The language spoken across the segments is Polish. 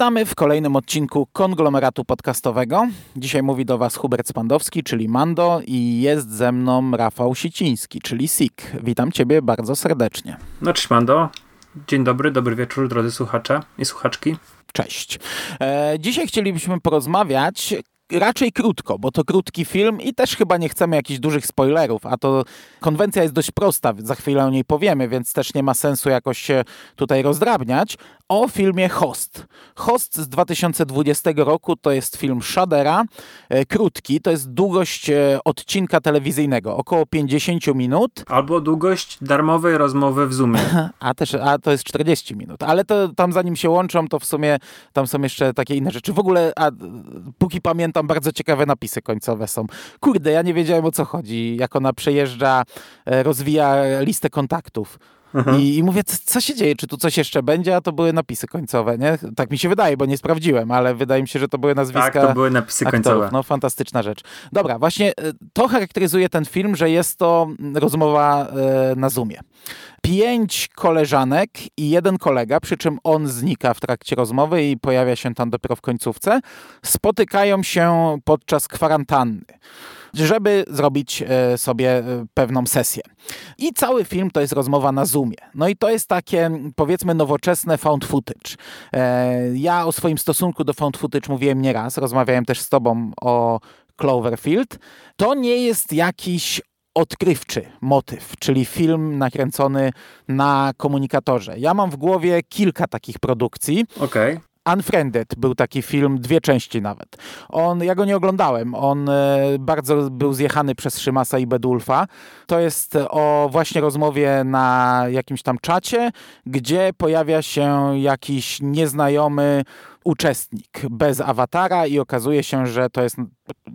Witamy w kolejnym odcinku konglomeratu podcastowego. Dzisiaj mówi do Was Hubert Spandowski, czyli Mando, i jest ze mną Rafał Siciński, czyli Sik. Witam Ciebie bardzo serdecznie. No cześć Mando. Dzień dobry, dobry wieczór drodzy słuchacze i słuchaczki. Cześć. E, dzisiaj chcielibyśmy porozmawiać raczej krótko, bo to krótki film i też chyba nie chcemy jakichś dużych spoilerów, a to konwencja jest dość prosta, za chwilę o niej powiemy, więc też nie ma sensu jakoś się tutaj rozdrabniać. O filmie Host. Host z 2020 roku to jest film Shadera, e, krótki, to jest długość e, odcinka telewizyjnego, około 50 minut. Albo długość darmowej rozmowy w Zoomie. A też, a to jest 40 minut, ale to tam zanim się łączą, to w sumie tam są jeszcze takie inne rzeczy. W ogóle, a, póki pamiętam, tam bardzo ciekawe napisy końcowe są. Kurde, ja nie wiedziałem o co chodzi. Jak ona przejeżdża, e, rozwija listę kontaktów. Mhm. I, I, mówię, co, się dzieje? Czy tu coś jeszcze będzie? A to były napisy końcowe, nie? Tak mi się wydaje, bo nie sprawdziłem, ale wydaje mi się, że to były nazwiska. Tak, to były napisy aktorów. końcowe. No, fantastyczna rzecz. Dobra, właśnie e, to charakteryzuje ten film, że jest to rozmowa e, na Zoomie. Pięć koleżanek i jeden kolega, przy czym on znika w trakcie rozmowy i pojawia się tam dopiero w końcówce, spotykają się podczas kwarantanny żeby zrobić e, sobie e, pewną sesję. I cały film to jest rozmowa na Zoomie. No i to jest takie, powiedzmy, nowoczesne found footage. E, ja o swoim stosunku do found footage mówiłem nieraz, rozmawiałem też z tobą o Cloverfield. To nie jest jakiś odkrywczy motyw, czyli film nakręcony na komunikatorze. Ja mam w głowie kilka takich produkcji. Okay. Unfriended był taki film, dwie części nawet. On, ja go nie oglądałem, on e, bardzo był zjechany przez Szymasa i Bedulfa. To jest o właśnie rozmowie na jakimś tam czacie, gdzie pojawia się jakiś nieznajomy uczestnik bez awatara i okazuje się, że to jest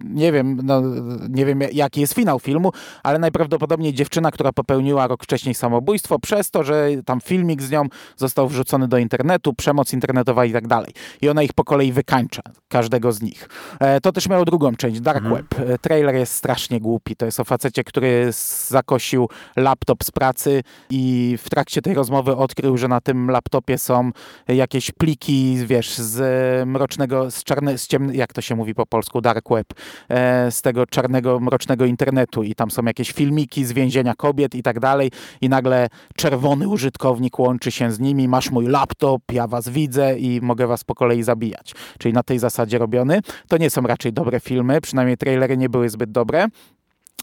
nie wiem, no, nie wiem jaki jest finał filmu, ale najprawdopodobniej dziewczyna, która popełniła rok wcześniej samobójstwo przez to, że tam filmik z nią został wrzucony do internetu, przemoc internetowa i tak dalej. I ona ich po kolei wykańcza, każdego z nich. E, to też miało drugą część, Dark mhm. Web. E, trailer jest strasznie głupi. To jest o facecie, który zakosił laptop z pracy i w trakcie tej rozmowy odkrył, że na tym laptopie są jakieś pliki, wiesz, z mrocznego, z czarnego, z ciemnego, jak to się mówi po polsku, Dark Web E, z tego czarnego, mrocznego internetu i tam są jakieś filmiki z więzienia kobiet i tak dalej i nagle czerwony użytkownik łączy się z nimi, masz mój laptop, ja was widzę i mogę was po kolei zabijać. Czyli na tej zasadzie robiony. To nie są raczej dobre filmy, przynajmniej trailery nie były zbyt dobre.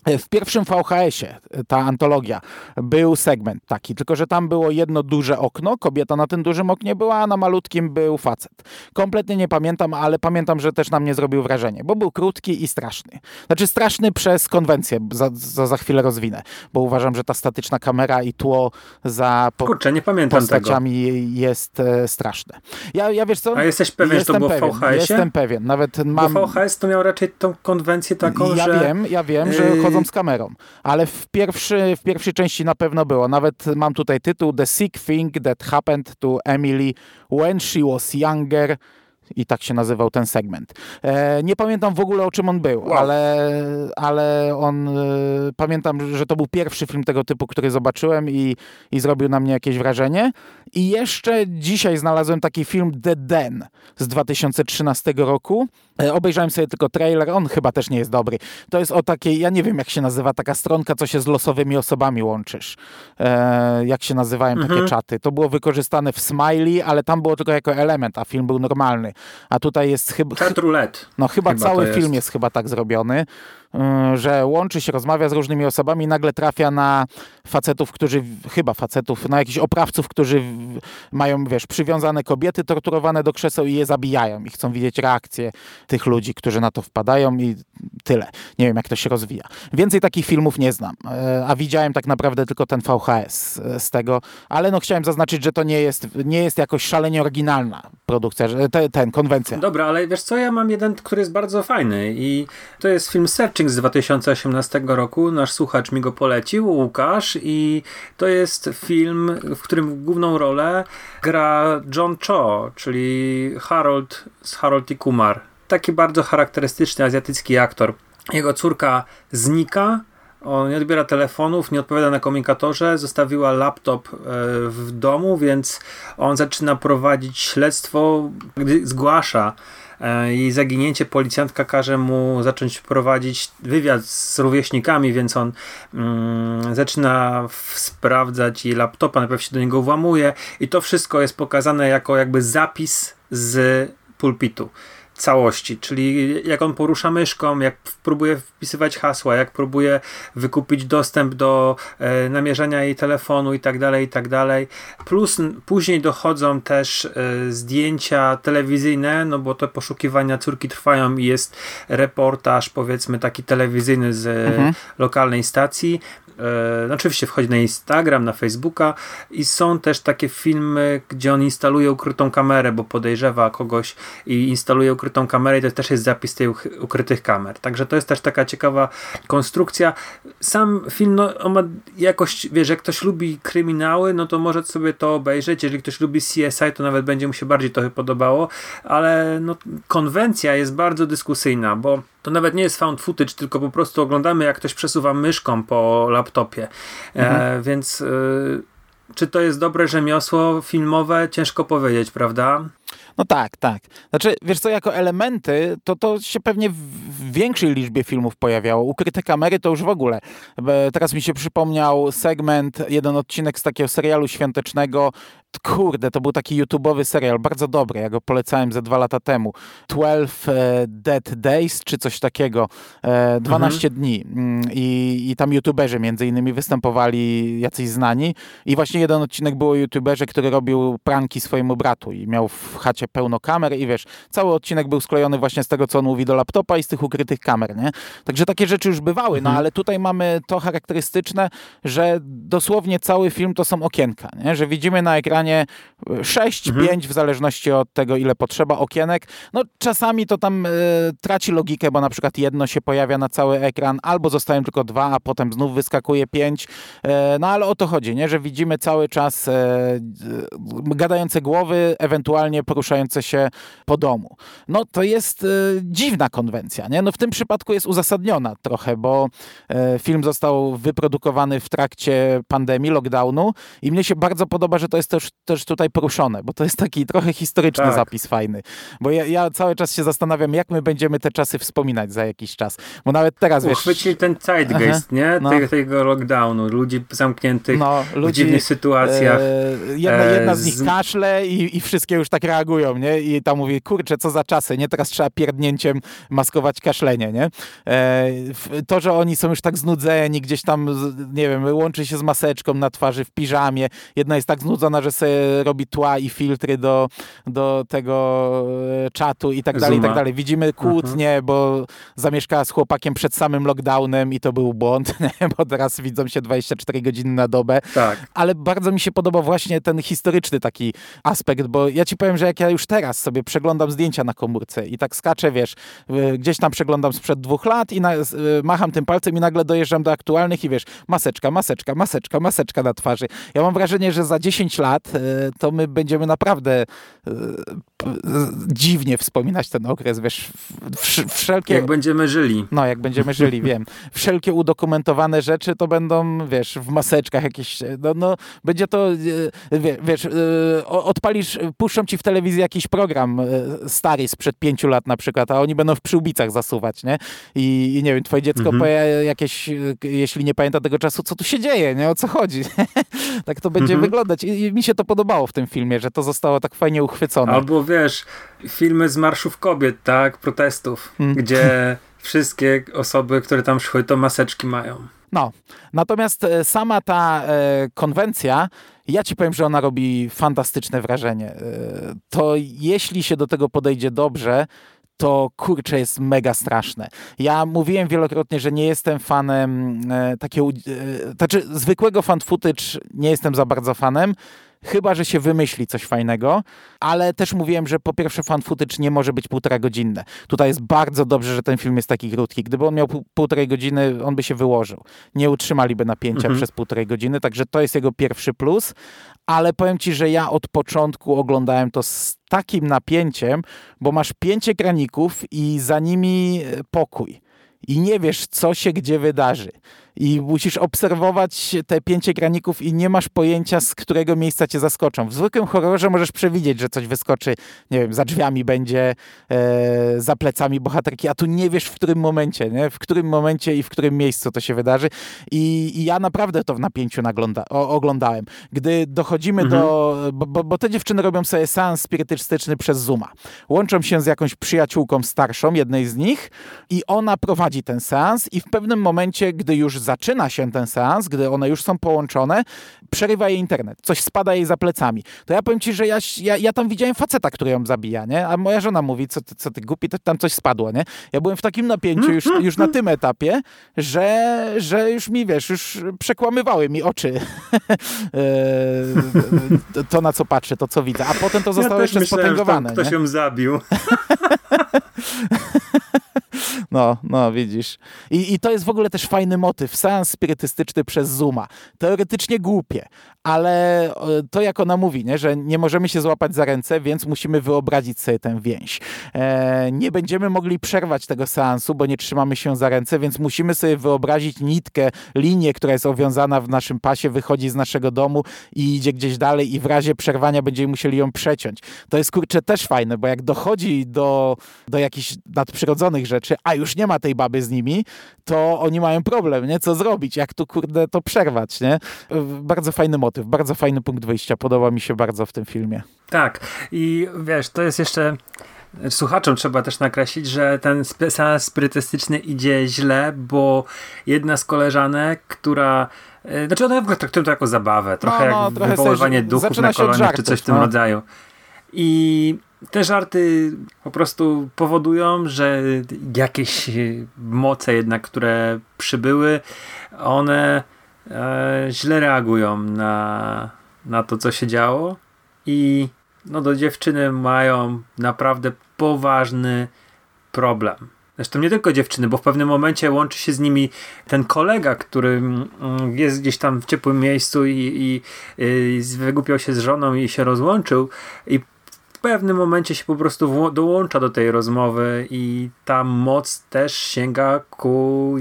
W pierwszym VHS-ie, ta antologia, był segment taki, tylko że tam było jedno duże okno, kobieta na tym dużym oknie była, a na malutkim był facet. Kompletnie nie pamiętam, ale pamiętam, że też na mnie zrobił wrażenie, bo był krótki i straszny. Znaczy straszny przez konwencję, za, za, za chwilę rozwinę, bo uważam, że ta statyczna kamera i tło za po, Kurczę, nie pamiętam postaciami tego. jest e, straszne. Ja, ja wiesz co? A jesteś pewien, jestem że to było pewien, VHS-ie? Jestem pewien, nawet mam... Bo VHS to miał raczej tą konwencję taką, ja że... Ja wiem, ja wiem, że yy chodzą z kamerą. Ale w, pierwszy, w pierwszej części na pewno było. Nawet mam tutaj tytuł The Sick Thing That Happened to Emily When She Was Younger i tak się nazywał ten segment. E, nie pamiętam w ogóle o czym on był, wow. ale, ale on e, pamiętam, że to był pierwszy film tego typu, który zobaczyłem i, i zrobił na mnie jakieś wrażenie. I jeszcze dzisiaj znalazłem taki film The Den z 2013 roku. E, obejrzałem sobie tylko trailer, on chyba też nie jest dobry. To jest o takiej, ja nie wiem jak się nazywa, taka stronka, co się z losowymi osobami łączysz. E, jak się nazywają mhm. takie czaty. To było wykorzystane w Smiley, ale tam było tylko jako element, a film był normalny. A tutaj jest chyba... Chat roulette. No chyba, chyba cały jest. film jest chyba tak zrobiony. Y, że łączy się, rozmawia z różnymi osobami i nagle trafia na facetów, którzy, chyba facetów, na jakichś oprawców, którzy mają, wiesz, przywiązane kobiety torturowane do krzeseł i je zabijają. I chcą widzieć reakcję tych ludzi, którzy na to wpadają i tyle. Nie wiem, jak to się rozwija. Więcej takich filmów nie znam, e, a widziałem tak naprawdę tylko ten VHS e, z tego, ale no chciałem zaznaczyć, że to nie jest, nie jest jakoś szalenie oryginalna produkcja, te, ten, konwencja. Dobra, ale wiesz co, ja mam jeden, który jest bardzo fajny i to jest film Searching z 2018 roku. Nasz słuchacz mi go polecił, Łukasz, i to jest film, w którym główną rolę gra John Cho, czyli Harold z Harold i Kumar. Taki bardzo charakterystyczny azjatycki aktor. Jego córka znika, On nie odbiera telefonów, nie odpowiada na komunikatorze, zostawiła laptop e, w domu, więc on zaczyna prowadzić śledztwo, gdy zgłasza e, jej zaginięcie, policjantka każe mu zacząć prowadzić wywiad z rówieśnikami, więc on mm, zaczyna sprawdzać jej laptopa, najpierw się do niego włamuje i to wszystko jest pokazane jako jakby zapis z pulpitu całości, czyli jak on porusza myszką, jak próbuje wpisywać hasła, jak próbuje wykupić dostęp do e, namierzania jej telefonu i tak dalej, i tak dalej. Plus później dochodzą też e, zdjęcia telewizyjne, no bo te poszukiwania córki trwają i jest reportaż powiedzmy taki telewizyjny z mhm. lokalnej stacji. E, no oczywiście wchodzi na Instagram, na Facebooka i są też takie filmy, gdzie on instaluje ukrytą kamerę, bo podejrzewa kogoś i instaluje ukrytą kamerę i to też jest zapis tej ukrytych kamer. Także to jest też taka ciekawa konstrukcja. Sam film, no, on ma jakość, wiesz, jak ktoś lubi kryminały, no to może sobie to obejrzeć. Jeżeli ktoś lubi CSI, to nawet będzie mu się bardziej to podobało, ale no, konwencja jest bardzo dyskusyjna, bo to nawet nie jest found footage, tylko po prostu oglądamy, jak ktoś przesuwa myszką po laptopie. E, mhm. E, więc e, czy to jest dobre rzemiosło filmowe? Ciężko powiedzieć, prawda? No tak, tak. Znaczy, wiesz co, jako elementy, to to się pewnie w większej liczbie filmów pojawiało. Ukryte kamery to już w ogóle. Teraz mi się przypomniał segment, jeden odcinek z takiego serialu świątecznego kurde, to był taki YouTube'owy serial, bardzo dobry, ja go polecałem ze dwa lata temu. 12 e, Dead Days, czy coś takiego. E, 12 mhm. dni. Mm, I, I tam YouTuberzy między innymi występowali jacyś znani. I właśnie jeden odcinek było o YouTuberze, który robił pranki swojemu bratu i miał w chacie pełno kamer i wiesz, cały odcinek był sklejony właśnie z tego, co on mówi do laptopa i z tych ukrytych kamer, nie? Także takie rzeczy już bywały, no mhm. ale tutaj mamy to charakterystyczne, że dosłownie cały film to są okienka, nie? Że widzimy na ekranie ekranie 6, mhm. 5 w zależności od tego, ile potrzeba okienek. No czasami to tam y, traci logikę, bo na przykład jedno się pojawia na cały ekran, albo zostają tylko dwa, a potem znów wyskakuje pięć. Y, no ale o to chodzi, nie? że widzimy cały czas y, gadające głowy, ewentualnie poruszające się po domu. No to jest dziwna konwencja. Nie? No w tym przypadku jest uzasadniona trochę, bo film został wyprodukowany w trakcie pandemii, lockdownu i mnie się bardzo podoba, że to jest też też tutaj poruszone, bo to jest taki trochę historyczny tak. zapis fajny. Bo ja, ja, cały czas się zastanawiam, jak my będziemy te czasy wspominać za jakiś czas. Bo nawet teraz, wiesz... Uchwycili ten zeitgeist, Aha, nie? No. Tego, tego lockdownu, ludzi zamkniętych no, ludzi, w dziwnych sytuacjach. E, jedna, jedna z nich z... kaszle i, i wszystkie już tak reagują, nie? I tam mówi, kurczę, co za czasy, nie? Teraz trzeba pierdnięciem maskować kaszlenie, nie? E, to, że oni są już tak znudzeni, gdzieś tam, nie wiem, łączy się z maseczką na twarzy w piżamie. Jedna jest tak znudzona, że sobie robi tła i filtry do, do tego e, czatu i tak dalej, i tak dalej. Widzimy kłótnie, mhm. bo zamieszkała z chłopakiem przed samym lockdownem i to był błąd, bo teraz widzą się 24 godziny na dobę. Tak. Ale bardzo mi się podoba właśnie ten historyczny taki aspekt, bo ja ci powiem, że jak ja już teraz sobie przeglądam zdjęcia na komórce i tak skaczę, wiesz, gdzieś tam przeglądam sprzed dwóch lat i na, e, macham tym palcem i nagle dojeżdżam do aktualnych i wiesz, maseczka, maseczka, maseczka, maseczka na twarzy. Ja mam wrażenie, że za 10 lat to my będziemy naprawdę e, dziwnie wspominać ten okres, wiesz, wszelkie... Jak będziemy żyli. No, jak będziemy żyli, wiem. Wszelkie udokumentowane rzeczy to będą, wiesz, w maseczkach jakieś, no, no będzie to, e, wiesz, odpalisz, puszczą ci w telewizji jakiś program stary sprzed pięciu lat na przykład, a oni będą w przyłbicach zasuwać, nie? I, i nie wiem, twoje dziecko mhm. jakieś, jeśli nie pamięta tego czasu, co tu się dzieje, nie? O co chodzi? tak to będzie mhm. wyglądać. I, I mi się to podobało w tym filmie, że to zostało tak fajnie uchwycone. Albo wiesz, filmy z marszów kobiet, tak, protestów, hmm. gdzie wszystkie osoby, które tam szły, to maseczki mają. No, natomiast e, sama ta e, konwencja, ja ci powiem, że ona robi fantastyczne wrażenie. E, to jeśli się do tego podejdzie dobrze, to kurczę jest mega straszne. Ja mówiłem wielokrotnie, że nie jestem fanem e, takiego, e, znaczy zwykłego fan footage nie jestem za bardzo fanem, chyba że się wymyśli coś fajnego, ale też mówiłem, że po pierwsze fan footage nie może być półtora godzinne. Tutaj jest bardzo dobrze, że ten film jest taki krótki. Gdyby on miał półtorej godziny, on by się wyłożył. Nie utrzymaliby napięcia mhm. przez półtorej godziny, także to jest jego pierwszy plus, ale powiem ci, że ja od początku oglądałem to z takim napięciem, bo masz pięć ekraników i za nimi pokój i nie wiesz, co się gdzie wydarzy. I musisz obserwować te pięcie graników i nie masz pojęcia, z którego miejsca cię zaskoczą. W zwykłym horrorze możesz przewidzieć, że coś wyskoczy, nie wiem, za drzwiami będzie, e, za plecami bohaterki, a tu nie wiesz w którym momencie, nie? w którym momencie i w którym miejscu to się wydarzy. I, i ja naprawdę to w napięciu nagląda, o, oglądałem. Gdy dochodzimy mhm. do, bo, bo, bo, te dziewczyny robią sobie seans spirytystyczny przez Zooma. Łączą się z jakąś przyjaciółką starszą, jednej z nich i ona prowadzi ten seans i w pewnym momencie, gdy już zaczyna się ten seans, gdy one już są połączone, przerywa jej internet, coś spada jej za plecami. To ja powiem ci, że ja, ja, ja tam widziałem faceta, który ją zabija, nie? A moja żona mówi, co ty, co ty głupi, to tam coś spadło, nie? Ja byłem w takim napięciu już, już na tym etapie, że, że już mi, wiesz, już przekłamywały mi oczy e, to, na co patrzę, to co widzę. A potem to zostało ja jeszcze myślałem, spotęgowane. Że ktoś ją zabił. No, no, widzisz. I, I to jest w ogóle też fajny motyw. Seans spirytystyczny przez Zuma. Teoretycznie głupie, ale to jak ona mówi, nie? że nie możemy się złapać za ręce, więc musimy wyobrazić sobie tę więź. E, nie będziemy mogli przerwać tego seansu, bo nie trzymamy się za ręce, więc musimy sobie wyobrazić nitkę, linię, która jest owiązana w naszym pasie, wychodzi z naszego domu i idzie gdzieś dalej i w razie przerwania będziemy musieli ją przeciąć. To jest kurczę też fajne, bo jak dochodzi do, do jakichś nadprzyrodzonych rzeczy, a już nie ma tej baby z nimi, to oni mają problem, nie? Co zrobić? Jak tu, kurde, to przerwać, nie? Bardzo fajny motyw, bardzo fajny punkt wyjścia. Podoba mi się bardzo w tym filmie. Tak. I wiesz, to jest jeszcze słuchaczom trzeba też nakreślić, że ten seans spirytystyczny idzie źle, bo jedna z koleżanek, która e, znaczy one w ogóle traktują to jako zabawę, trochę no, no, jak trochę wywoływanie duchów na koloniach, czy coś w tym no. rodzaju. I te żarty po prostu powodują, że jakieś moce jednak, które przybyły, one e, źle reagują na, na to, co się działo i no do dziewczyny mają naprawdę poważny problem. Zresztą nie tylko dziewczyny, bo w pewnym momencie łączy się z nimi ten kolega, który mm, jest gdzieś tam w ciepłym miejscu i, i, i wygłupiał się z żoną i się rozłączył i pewnym momencie się po prostu dołącza do tej rozmowy i ta moc też sięga ku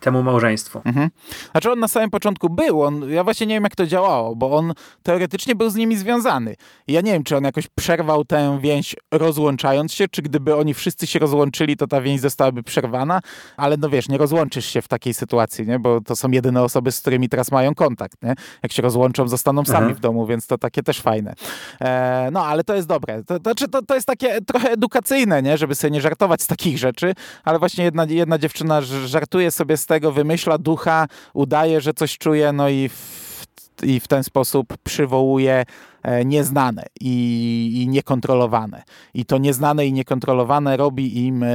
temu małżeństwu. Mhm. Znaczy on na samym początku był, on, ja właśnie nie wiem jak to działało, bo on teoretycznie był z nimi związany. ja nie wiem, czy on jakoś przerwał tę więź rozłączając się, czy gdyby oni wszyscy się rozłączyli, to ta więź zostałaby przerwana, ale no wiesz, nie rozłączysz się w takiej sytuacji, nie? bo to są jedyne osoby, z którymi teraz mają kontakt. Nie? Jak się rozłączą, zostaną sami mhm. w domu, więc to takie też fajne. E, no, ale to jest dobre. To, to, to, to jest takie trochę edukacyjne, nie? żeby sobie nie żartować z takich rzeczy, ale właśnie jedna, jedna dziewczyna żartuje sobie z tego wymyśla ducha, udaje, że coś czuje, no i w, i w ten sposób przywołuje e, nieznane i, i niekontrolowane. I to nieznane i niekontrolowane robi im e,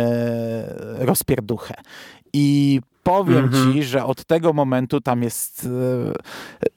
rozpierduchę. I powiem mhm. ci, że od tego momentu tam jest. E,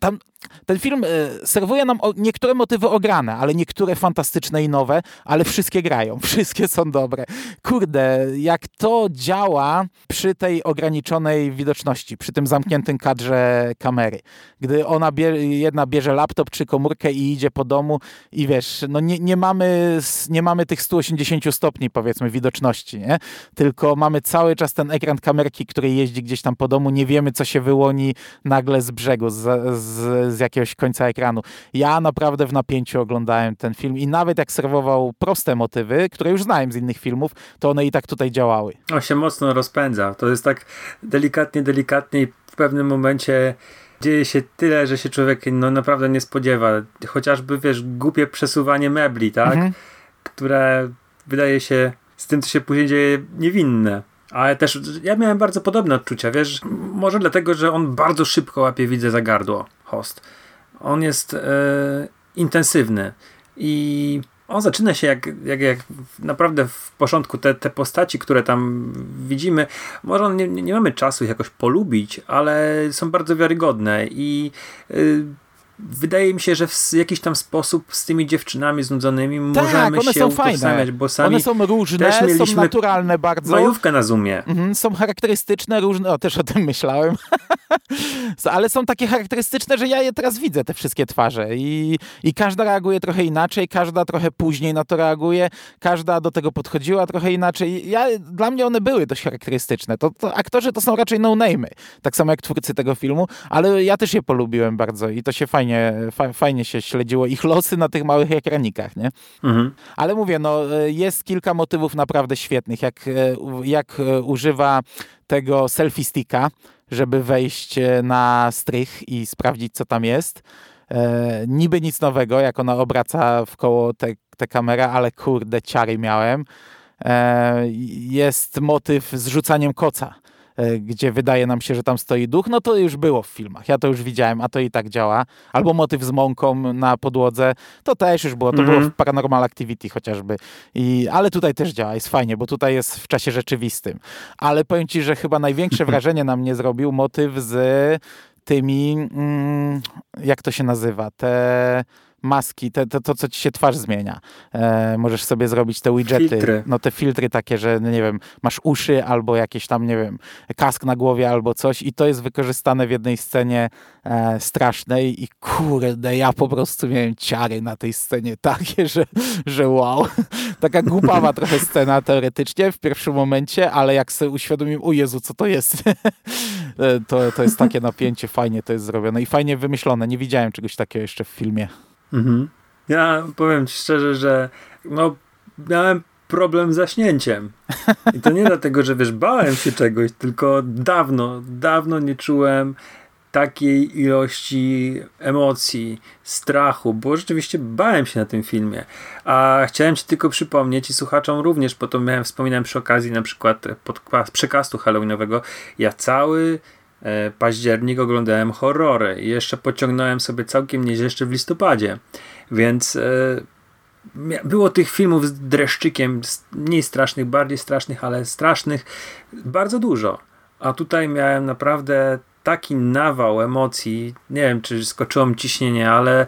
tam ten film e, serwuje nam niektóre motywy ograne, ale niektóre fantastyczne i nowe, ale wszystkie grają, wszystkie są dobre. Kurde, jak to działa przy tej ograniczonej widoczności, przy tym zamkniętym kadrze kamery. Gdy ona jedna bierze laptop czy komórkę i idzie po domu i wiesz, no nie, nie, mamy, nie mamy tych 180 stopni powiedzmy widoczności, nie? tylko mamy cały czas ten ekran kamerki, który jeździ gdzieś tam po domu, nie wiemy co się wyłoni nagle z brzegu, z, z z jakiegoś końca ekranu. Ja naprawdę w napięciu oglądałem ten film i nawet jak serwował proste motywy, które już znałem z innych filmów, to one i tak tutaj działały. On się mocno rozpędza. To jest tak delikatnie, delikatnie i w pewnym momencie dzieje się tyle, że się człowiek no, naprawdę nie spodziewa. Chociażby, wiesz, głupie przesuwanie mebli, tak? Mhm. Które wydaje się z tym, co się później dzieje, niewinne. Ale też ja miałem bardzo podobne odczucia, wiesz, może dlatego, że on bardzo szybko łapie widzę za gardło, host. On jest e, intensywny i on zaczyna się jak, jak, jak naprawdę w początku te, te postaci, które tam widzimy, może nie, nie mamy czasu ich jakoś polubić, ale są bardzo wiarygodne i y, wydaje mi się, że w jakiś tam sposób z tymi dziewczynami znudzonymi tak, możemy one się są fajne. bo sami One są różne, są naturalne bardzo. Majówkę na Zoomie. Mhm, są charakterystyczne, różne, o też o tym myślałem. Ale są takie charakterystyczne, że ja je teraz widzę, te wszystkie twarze i, i każda reaguje trochę inaczej, każda trochę później na to reaguje, każda do tego podchodziła trochę inaczej. Ja, dla mnie one były dość charakterystyczne. To, to aktorzy to są raczej no-name'y, tak samo jak twórcy tego filmu, ale ja też je polubiłem bardzo i to się fajnie, fa, fajnie się śledziło ich losy na tych małych ekranikach, nie? Mhm. Ale mówię, no jest kilka motywów naprawdę świetnych, jak, jak używa tego selfie sticka, żeby wejść na strych i sprawdzić, co tam jest. E, niby nic nowego, jak ona obraca w koło tę kamerę, ale kurde, ciary miałem. E, jest motyw z rzucaniem koca E, gdzie wydaje nam się, że tam stoi duch, no to już było w filmach. Ja to już widziałem, a to i tak działa. Albo motyw z mąką na podłodze, to też już było. To było mhm. w Paranormal Activity chociażby. I, ale tutaj też działa, jest fajnie, bo tutaj jest w czasie rzeczywistym. Ale powiem ci, że chyba największe wrażenie na mnie zrobił motyw z tymi, mm, jak to się nazywa, te maski, te, to, to, co ci się twarz zmienia. E, możesz sobie zrobić te widgety. Filtry. No te filtry takie, że no nie wiem, masz uszy albo jakieś tam, nie wiem, kask na głowie albo coś i to jest wykorzystane w jednej scenie e, strasznej i kurde, ja po prostu miałem ciary na tej scenie takie, że, że wow. Taka głupawa trochę scena teoretycznie w pierwszym momencie, ale jak sobie uświadomiłem, o Jezu, co to jest? E, to, to jest takie napięcie, fajnie to jest zrobione i fajnie wymyślone. Nie widziałem czegoś takiego jeszcze w filmie. Mhm. Ja powiem ci szczerze, że no, miałem problem z zaśnięciem. I to nie dlatego, że wiesz, bałem się czegoś, tylko dawno, dawno nie czułem takiej ilości emocji, strachu, bo rzeczywiście bałem się na tym filmie. A chciałem ci tylko przypomnieć i słuchaczom również, bo to miałem, wspominałem przy okazji na przykład pod przekastu halloweenowego, ja cały październik oglądałem horrory i jeszcze pociągnąłem sobie całkiem nieźle jeszcze w listopadzie. Więc e, było tych filmów z dreszczykiem, mniej strasznych, bardziej strasznych, ale strasznych, bardzo dużo. A tutaj miałem naprawdę taki nawał emocji. Nie wiem, czy skoczyło mi ciśnienie, ale e,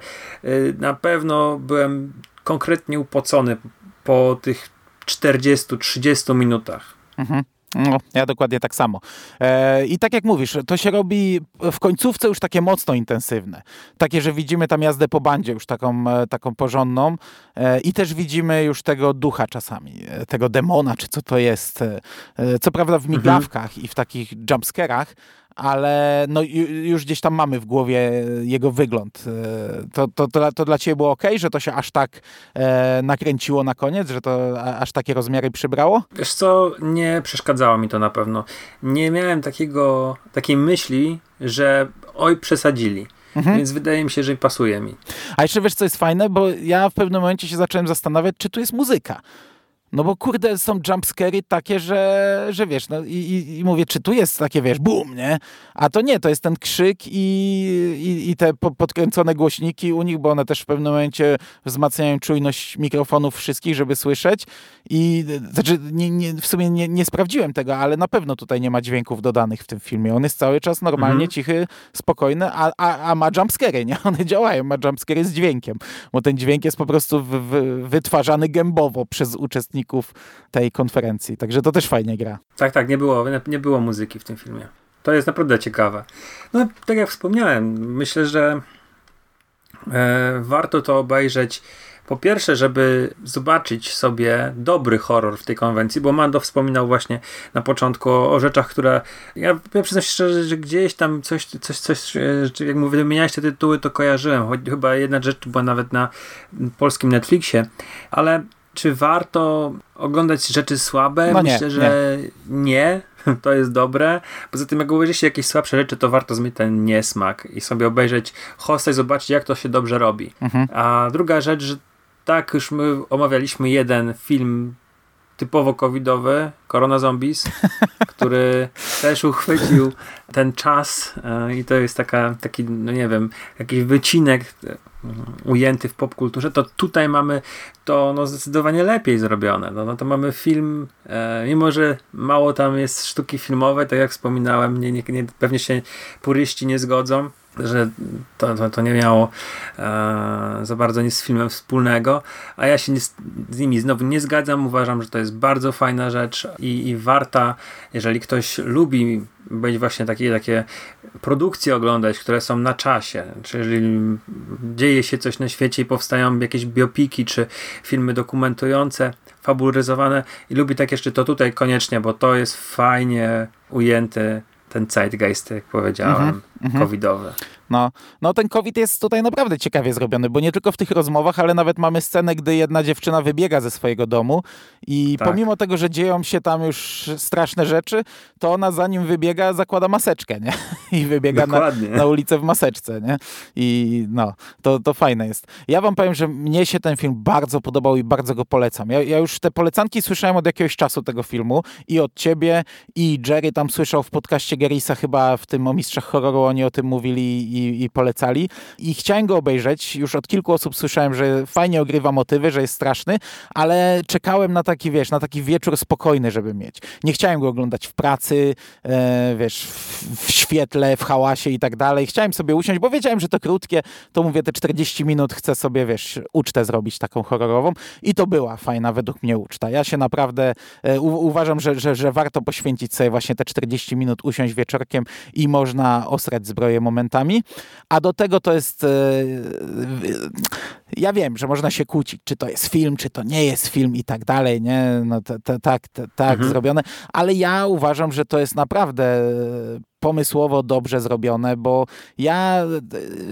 na pewno byłem konkretnie upocony po tych 40-30 minutach. Mhm. No, ja dokładnie tak samo. E, I tak jak mówisz, to się robi w końcówce już takie mocno intensywne. Takie, że widzimy tam jazdę po bandzie już taką, e, taką porządną e, i też widzimy już tego ducha czasami, e, tego demona, czy co to jest. E, e, co prawda w migawkach mhm. i w takich jumpscarach, ale no, już gdzieś tam mamy w głowie jego wygląd. E, to, to, to, to dla ciebie było ok, że to się aż tak e, nakręciło na koniec, że to aż takie rozmiary przybrało? Wiesz co, nie przeszkadzało mi to na pewno. Nie miałem takiego, takiej myśli, że oj, przesadzili. Mhm. Więc wydaje mi się, że pasuje mi. A jeszcze wiesz, co jest fajne? Bo ja w pewnym momencie się zacząłem zastanawiać, czy tu jest muzyka. No bo kurde, są jumpscary takie, że, że wiesz, no i, i, mówię, czy tu jest takie, wiesz, boom, nie? A to nie, to jest ten krzyk i, i, i te podkręcone głośniki u nich, bo one też w pewnym momencie wzmacniają czujność mikrofonów wszystkich, żeby słyszeć i znaczy, nie, nie, w sumie nie, nie sprawdziłem tego, ale na pewno tutaj nie ma dźwięków dodanych w tym filmie. On jest cały czas normalnie mhm. cichy, spokojny, a, a, a ma jumpscary, nie? One działają, ma jumpscary z dźwiękiem, bo ten dźwięk jest po prostu w, w, wytwarzany gębowo przez uczestników uczestników tej konferencji. Także to też fajnie gra. Tak, tak, nie było, nie było muzyki w tym filmie. To jest naprawdę ciekawe. No, tak jak wspomniałem, myślę, że e, warto to obejrzeć. Po pierwsze, żeby zobaczyć sobie dobry horror w tej konwencji, bo Mando wspominał właśnie na początku o, o rzeczach, które ja, ja przyznam się szczerze, że gdzieś tam coś, coś, coś, jak mówię, wymieniałeś te tytuły, to kojarzyłem. Choć chyba jedna rzecz była nawet na polskim Netflixie, ale czy warto oglądać rzeczy słabe? No Myślę, nie, że nie. nie. To jest dobre. Poza tym, jak obejrzycie jakieś słabsze rzeczy, to warto zmieć ten niesmak i sobie obejrzeć hosta i zobaczyć, jak to się dobrze robi. Mhm. A druga rzecz, że tak, już my omawialiśmy jeden film typowo covidowy, Corona Zombies, który też uchwycił ten czas e, i to jest taka, taki, no nie wiem, jakiś wycinek ujęty w popkulturze, to tutaj mamy to no, zdecydowanie lepiej zrobione. No, no to mamy film, e, mimo że mało tam jest sztuki filmowej, tak jak wspominałem, nie, nie, nie, pewnie się puryści nie zgodzą, że to, to, to nie miało e, za bardzo nic z filmem wspólnego, a ja się nie, z nimi znowu nie zgadzam. Uważam, że to jest bardzo fajna rzecz i, i warta, jeżeli ktoś lubi być właśnie takie, takie produkcje oglądać, które są na czasie, czyli dzieje się coś na świecie i powstają jakieś biopiki czy filmy dokumentujące, fabularyzowane i lubi tak jeszcze to tutaj koniecznie, bo to jest fajnie ujęty ten zeitgeist, jak powiedziałem, mm -hmm, covidowy. No, no ten COVID jest tutaj naprawdę ciekawie zrobiony, bo nie tylko w tych rozmowach, ale nawet mamy scenę, gdy jedna dziewczyna wybiega ze swojego domu i tak. pomimo tego, że dzieją się tam już straszne rzeczy, to ona zanim wybiega zakłada maseczkę, nie? I wybiega na, na, ulicę w maseczce, nie? I no, to, to fajne jest. Ja wam powiem, że mnie się ten film bardzo podobał i bardzo go polecam. Ja, ja już te polecanki słyszałem od jakiegoś czasu tego filmu i od ciebie i Jerry tam słyszał w podcaście Gerisa chyba w tym o Mistrzach Horroru, oni o tym mówili i i, polecali. I chciałem go obejrzeć. Już od kilku osób słyszałem, że fajnie ogrywa motywy, że jest straszny, ale czekałem na taki, wiesz, na taki wieczór spokojny, żeby mieć. Nie chciałem go oglądać w pracy, e, wiesz, w, w, świetle, w hałasie i tak dalej. Chciałem sobie usiąść, bo wiedziałem, że to krótkie, to mówię, te 40 minut chcę sobie, wiesz, ucztę zrobić taką horrorową i to była fajna według mnie uczta. Ja się naprawdę e, u, uważam, że, że, że warto poświęcić sobie właśnie te 40 minut, usiąść wieczorkiem i można osrać zbroję momentami. A do tego to jest. E, ja wiem, że można się kłócić, czy to jest film, czy to nie jest film i tak dalej, nie? No tak, tak mhm. zrobione, ale ja uważam, że to jest naprawdę pomysłowo dobrze zrobione, bo ja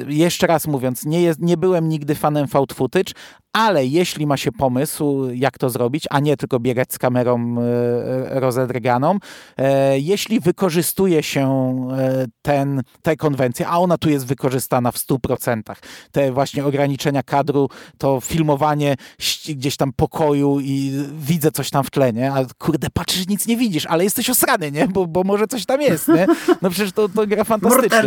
jeszcze raz mówiąc, nie, jest, nie byłem nigdy fanem found footage, ale jeśli ma się pomysł, jak to zrobić, a nie tylko biegać z kamerą e, rozedrganą, e, jeśli wykorzystuje się e, ten, tę konwencję, a ona tu jest wykorzystana w 100%, te właśnie ograniczenia kadru, to filmowanie gdzieś tam pokoju i widzę coś tam w tle, nie? A kurde, patrzysz, nic nie widzisz, ale jesteś osrany, nie? Bo, bo może coś tam jest, nie? No przecież to, to gra fantastycznie.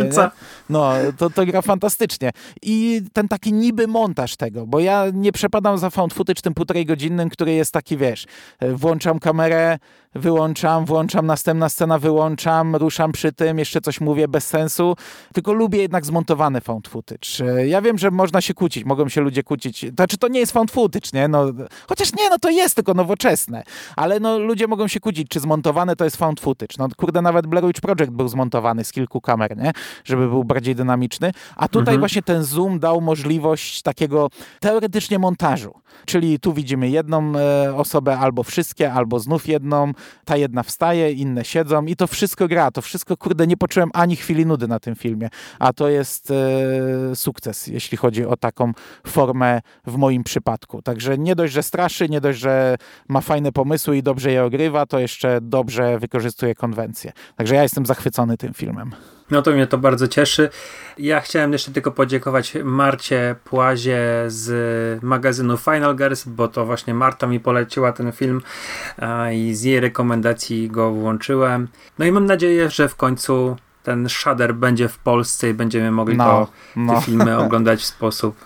No, to, to gra fantastycznie. I ten taki niby montaż tego, bo ja nie przepadam za found footage tym półtorej godzinnym, który jest taki, wiesz, włączam kamerę, wyłączam, włączam, następna scena wyłączam, ruszam przy tym, jeszcze coś mówię bez sensu, tylko lubię jednak zmontowany found footage. Ja wiem, że można się kłócić, mogą się ludzie kłócić, znaczy to nie jest found footage, nie? No, chociaż nie, no to jest tylko nowoczesne, ale no ludzie mogą się kłócić, czy zmontowane to jest found footage. No kurde, nawet Blair Witch Project był zmontowany z kilku kamer, nie? Żeby był bardziej dynamiczny, a tutaj mhm. właśnie ten zoom dał możliwość takiego teoretycznie montażu, czyli tu widzimy jedną e, osobę, albo wszystkie, albo znów jedną, ta jedna wstaje, inne siedzą i to wszystko gra, to wszystko, kurde, nie poczułem ani chwili nudy na tym filmie, a to jest e, sukces, jeśli chodzi o taką formę w moim przypadku. Także nie dość, że straszy, nie dość, że ma fajne pomysły i dobrze je ogrywa, to jeszcze dobrze wykorzystuje konwencję. Także ja jestem zachwycony tym filmem. No to mnie to bardzo cieszy. Ja chciałem jeszcze tylko podziękować Marcie Płazie z magazynu Final Girls, bo to właśnie Marta mi poleciła ten film i z jej rekomendacji go włączyłem. No i mam nadzieję, że w końcu ten shader będzie w Polsce i będziemy mogli no, to, no. te filmy oglądać w sposób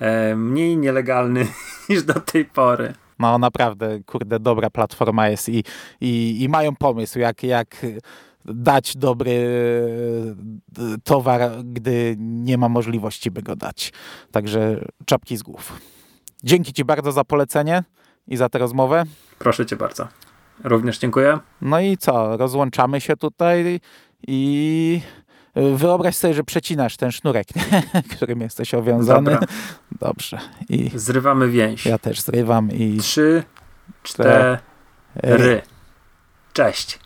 e, mniej nielegalny niż do tej pory. No naprawdę, kurde, dobra platforma jest i, i, i mają pomysł, jak, jak dać dobry e, towar, gdy nie ma możliwości, by go dać. Także czapki z głów. Dzięki Ci bardzo za polecenie i za tę rozmowę. Proszę Cię bardzo. Również dziękuję. No i co? Rozłączamy się tutaj i wyobraź sobie, że przecinasz ten sznurek, którym jesteś owiązany. Dobra. Dobrze. I Zrywamy więź. Ja też zrywam i... Trzy, cztery. Cześć.